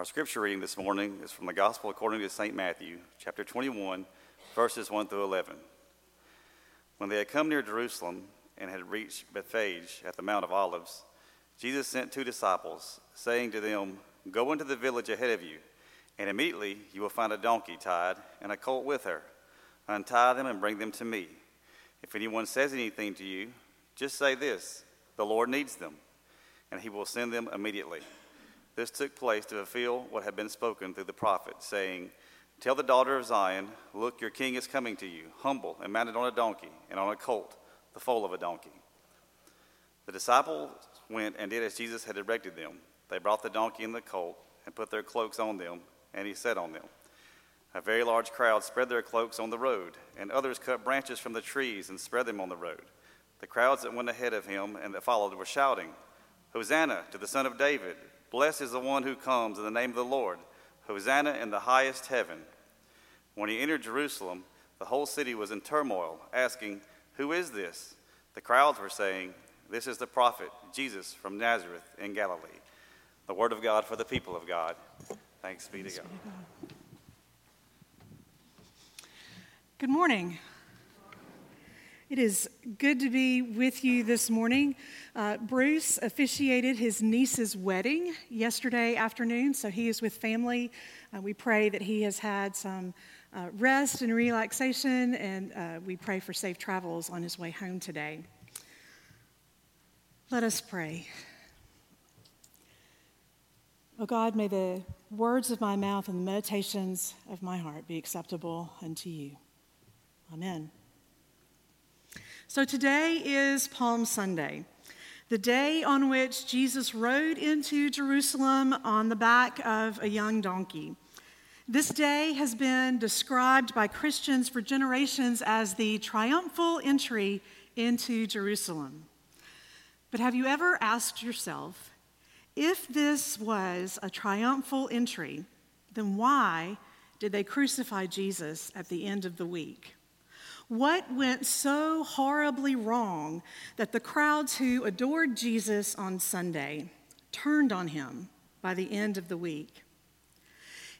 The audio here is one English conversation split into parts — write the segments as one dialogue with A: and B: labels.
A: Our scripture reading this morning is from the Gospel according to St. Matthew, chapter 21, verses 1 through 11. When they had come near Jerusalem and had reached Bethphage at the Mount of Olives, Jesus sent two disciples, saying to them, Go into the village ahead of you, and immediately you will find a donkey tied and a colt with her. Untie them and bring them to me. If anyone says anything to you, just say this The Lord needs them, and he will send them immediately. This took place to fulfill what had been spoken through the prophet, saying, Tell the daughter of Zion, Look, your king is coming to you, humble and mounted on a donkey and on a colt, the foal of a donkey. The disciples went and did as Jesus had directed them. They brought the donkey and the colt and put their cloaks on them, and he sat on them. A very large crowd spread their cloaks on the road, and others cut branches from the trees and spread them on the road. The crowds that went ahead of him and that followed were shouting, Hosanna to the Son of David! Blessed is the one who comes in the name of the Lord! Hosanna in the highest heaven! When he entered Jerusalem, the whole city was in turmoil, asking, Who is this? The crowds were saying, This is the prophet, Jesus from Nazareth in Galilee. The word of God for the people of God. Thanks be to God.
B: Good morning. It is good to be with you this morning. Uh, Bruce officiated his niece's wedding yesterday afternoon, so he is with family. Uh, we pray that he has had some uh, rest and relaxation, and uh, we pray for safe travels on his way home today. Let us pray. Oh God, may the words of my mouth and the meditations of my heart be acceptable unto you. Amen. So today is Palm Sunday, the day on which Jesus rode into Jerusalem on the back of a young donkey. This day has been described by Christians for generations as the triumphal entry into Jerusalem. But have you ever asked yourself, if this was a triumphal entry, then why did they crucify Jesus at the end of the week? What went so horribly wrong that the crowds who adored Jesus on Sunday turned on him by the end of the week?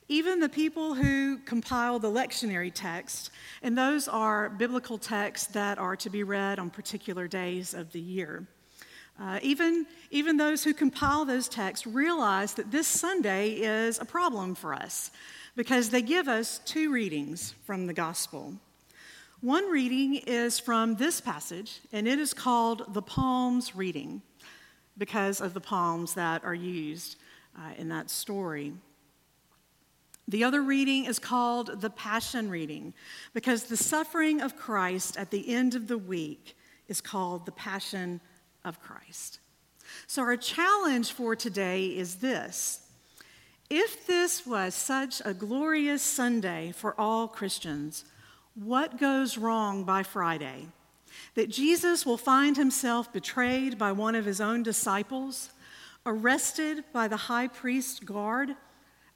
B: Even the people who compile the lectionary text, and those are biblical texts that are to be read on particular days of the year. Uh, even, even those who compile those texts realize that this Sunday is a problem for us because they give us two readings from the gospel. One reading is from this passage, and it is called the Palms reading because of the palms that are used uh, in that story. The other reading is called the Passion reading because the suffering of Christ at the end of the week is called the Passion of Christ. So, our challenge for today is this if this was such a glorious Sunday for all Christians, what goes wrong by Friday? That Jesus will find himself betrayed by one of his own disciples, arrested by the high priest guard,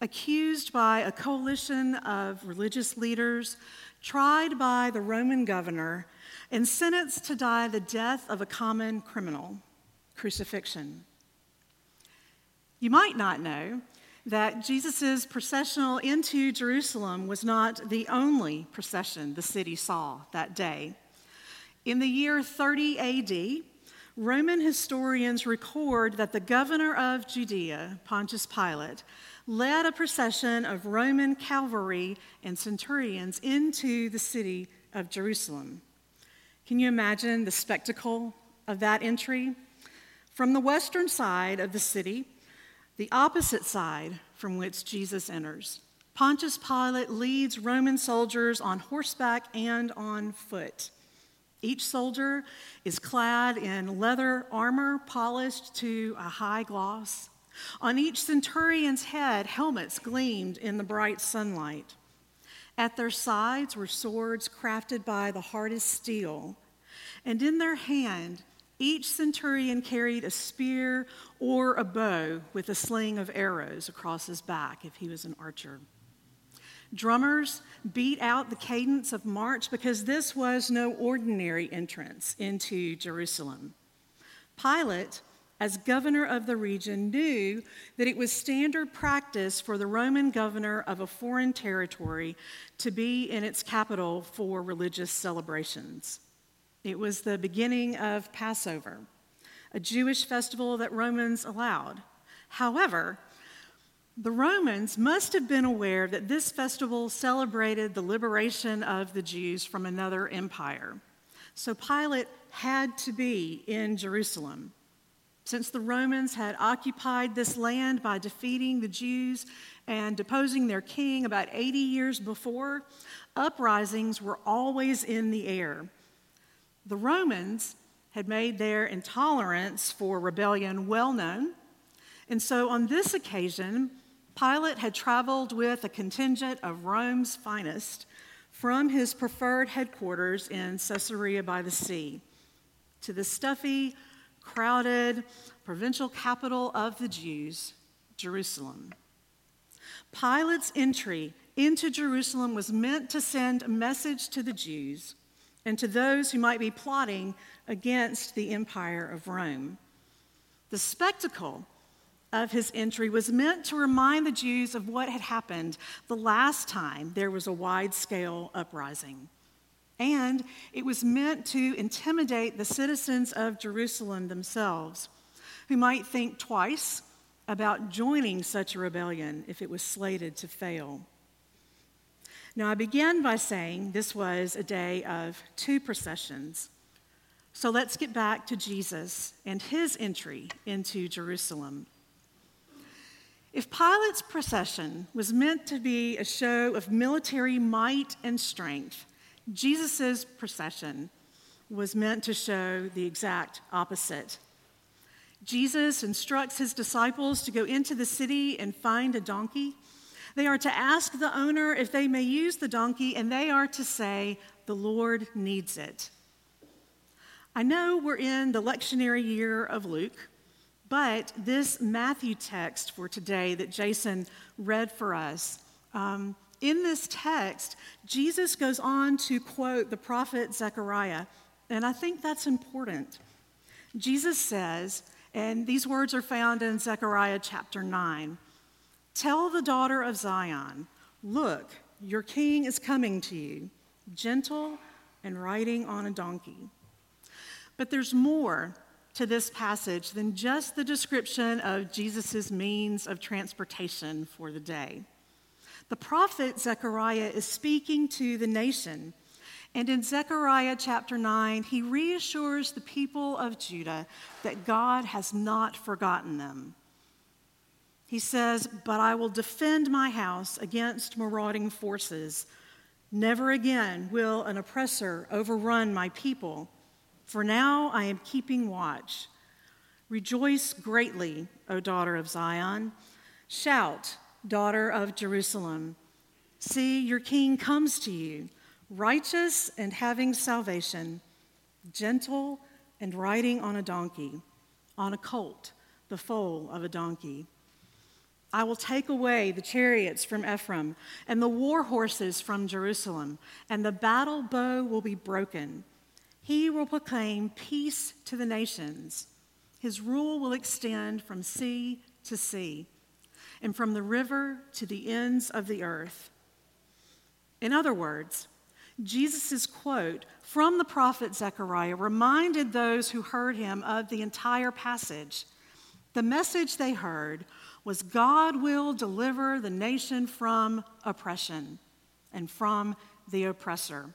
B: accused by a coalition of religious leaders, tried by the Roman governor, and sentenced to die the death of a common criminal crucifixion. You might not know that Jesus' processional into Jerusalem was not the only procession the city saw that day. In the year 30 AD, Roman historians record that the governor of Judea, Pontius Pilate, led a procession of Roman cavalry and centurions into the city of Jerusalem. Can you imagine the spectacle of that entry? From the western side of the city, the opposite side from which Jesus enters. Pontius Pilate leads Roman soldiers on horseback and on foot. Each soldier is clad in leather armor polished to a high gloss. On each centurion's head, helmets gleamed in the bright sunlight. At their sides were swords crafted by the hardest steel, and in their hand, each centurion carried a spear or a bow with a sling of arrows across his back if he was an archer. Drummers beat out the cadence of march because this was no ordinary entrance into Jerusalem. Pilate, as governor of the region, knew that it was standard practice for the Roman governor of a foreign territory to be in its capital for religious celebrations. It was the beginning of Passover, a Jewish festival that Romans allowed. However, the Romans must have been aware that this festival celebrated the liberation of the Jews from another empire. So Pilate had to be in Jerusalem. Since the Romans had occupied this land by defeating the Jews and deposing their king about 80 years before, uprisings were always in the air. The Romans had made their intolerance for rebellion well known, and so on this occasion, Pilate had traveled with a contingent of Rome's finest from his preferred headquarters in Caesarea by the Sea to the stuffy, crowded provincial capital of the Jews, Jerusalem. Pilate's entry into Jerusalem was meant to send a message to the Jews and to those who might be plotting against the empire of Rome. The spectacle of his entry was meant to remind the Jews of what had happened the last time there was a wide scale uprising. And it was meant to intimidate the citizens of Jerusalem themselves, who might think twice about joining such a rebellion if it was slated to fail. Now, I began by saying this was a day of two processions. So let's get back to Jesus and his entry into Jerusalem. If Pilate's procession was meant to be a show of military might and strength, Jesus' procession was meant to show the exact opposite. Jesus instructs his disciples to go into the city and find a donkey. They are to ask the owner if they may use the donkey, and they are to say, The Lord needs it. I know we're in the lectionary year of Luke, but this Matthew text for today that Jason read for us, um, in this text, Jesus goes on to quote the prophet Zechariah, and I think that's important. Jesus says, and these words are found in Zechariah chapter 9 Tell the daughter of Zion, look, your king is coming to you, gentle and riding on a donkey. But there's more to this passage than just the description of Jesus' means of transportation for the day. The prophet Zechariah is speaking to the nation. And in Zechariah chapter 9, he reassures the people of Judah that God has not forgotten them. He says, But I will defend my house against marauding forces. Never again will an oppressor overrun my people. For now I am keeping watch. Rejoice greatly, O daughter of Zion. Shout, daughter of Jerusalem. See, your king comes to you, righteous and having salvation, gentle and riding on a donkey, on a colt, the foal of a donkey. I will take away the chariots from Ephraim and the war horses from Jerusalem, and the battle bow will be broken he will proclaim peace to the nations. His rule will extend from sea to sea and from the river to the ends of the earth. In other words, Jesus' quote from the prophet Zechariah reminded those who heard him of the entire passage. The message they heard was God will deliver the nation from oppression and from the oppressor,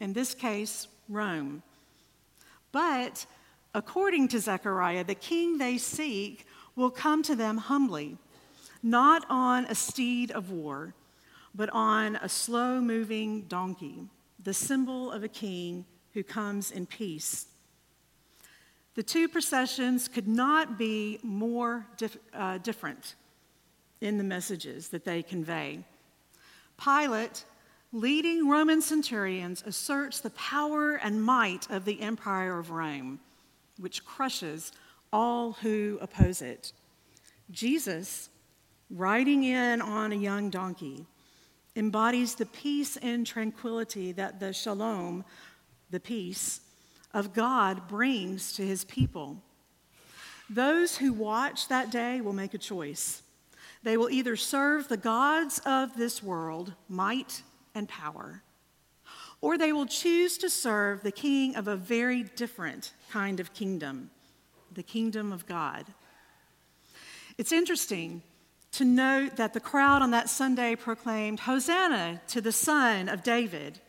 B: in this case, Rome. But according to Zechariah, the king they seek will come to them humbly, not on a steed of war, but on a slow moving donkey, the symbol of a king who comes in peace. The two processions could not be more dif- uh, different in the messages that they convey. Pilate leading Roman centurions asserts the power and might of the empire of Rome, which crushes all who oppose it. Jesus, riding in on a young donkey, embodies the peace and tranquility that the shalom, the peace of God, brings to his people. Those who watch that day will make a choice. They will either serve the gods of this world, might and power, or they will choose to serve the king of a very different kind of kingdom, the kingdom of God. It's interesting to note that the crowd on that Sunday proclaimed, Hosanna to the Son of David.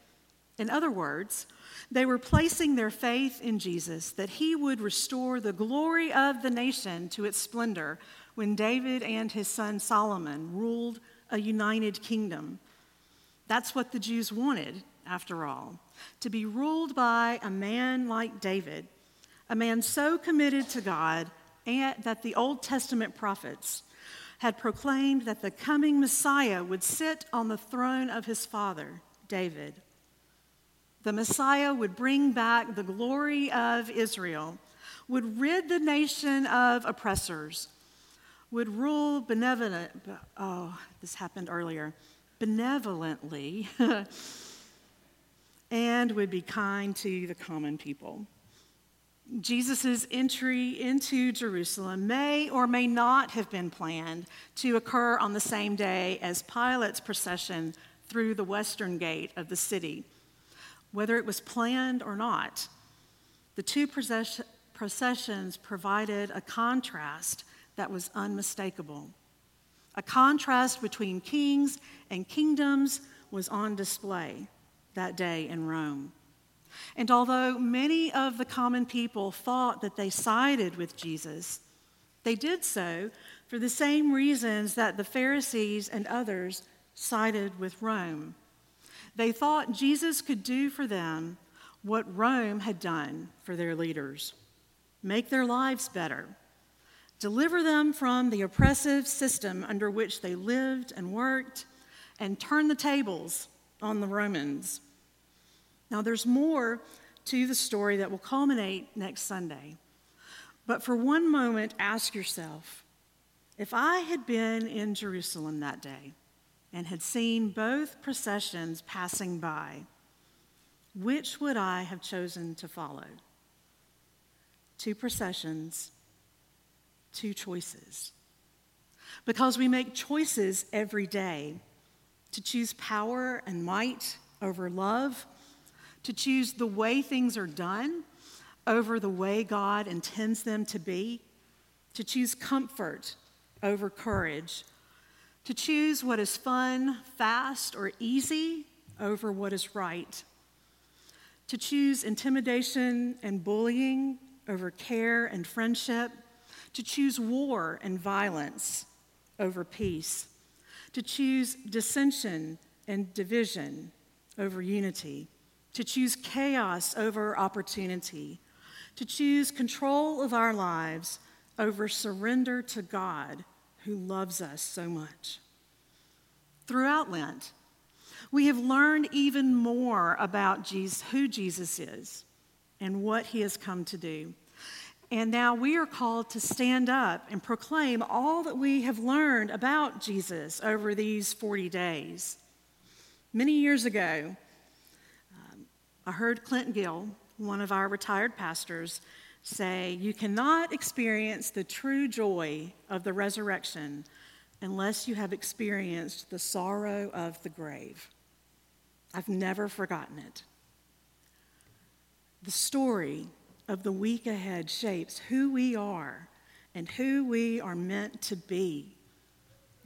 B: In other words, they were placing their faith in Jesus that he would restore the glory of the nation to its splendor when David and his son Solomon ruled a united kingdom. That's what the Jews wanted, after all, to be ruled by a man like David, a man so committed to God and that the Old Testament prophets had proclaimed that the coming Messiah would sit on the throne of his father, David. The Messiah would bring back the glory of Israel, would rid the nation of oppressors, would rule benevolent, oh, this happened earlier, benevolently, and would be kind to the common people. Jesus' entry into Jerusalem may or may not have been planned to occur on the same day as Pilate's procession through the western gate of the city whether it was planned or not. The two processions provided a contrast that was unmistakable. A contrast between kings and kingdoms was on display that day in Rome. And although many of the common people thought that they sided with Jesus, they did so for the same reasons that the Pharisees and others sided with Rome. They thought Jesus could do for them what Rome had done for their leaders make their lives better, deliver them from the oppressive system under which they lived and worked, and turn the tables on the Romans. Now, there's more to the story that will culminate next Sunday. But for one moment, ask yourself if I had been in Jerusalem that day, and had seen both processions passing by, which would I have chosen to follow? Two processions, two choices. Because we make choices every day to choose power and might over love, to choose the way things are done over the way God intends them to be, to choose comfort over courage to choose what is fun, fast, or easy over what is right, to choose intimidation and bullying over care and friendship, to choose war and violence over peace, to choose dissension and division over unity, to choose chaos over opportunity, to choose control of our lives over surrender to God who loves us so much. Throughout Lent, we have learned even more about Jesus, who Jesus is and what he has come to do. And now we are called to stand up and proclaim all that we have learned about Jesus over these 40 days. Many years ago, um, I heard Clint Gill, one of our retired pastors, say, You cannot experience the true joy of the resurrection unless you have experienced the sorrow of the grave. I've never forgotten it. The story of the week ahead shapes who we are and who we are meant to be.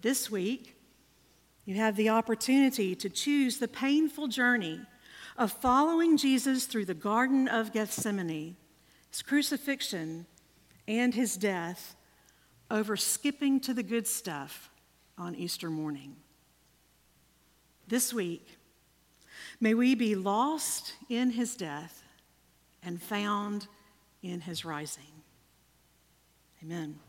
B: This week, you have the opportunity to choose the painful journey of following Jesus through the Garden of Gethsemane his crucifixion and his death over skipping to the good stuff on Easter morning. This week, may we be lost in his death and found in his rising. Amen.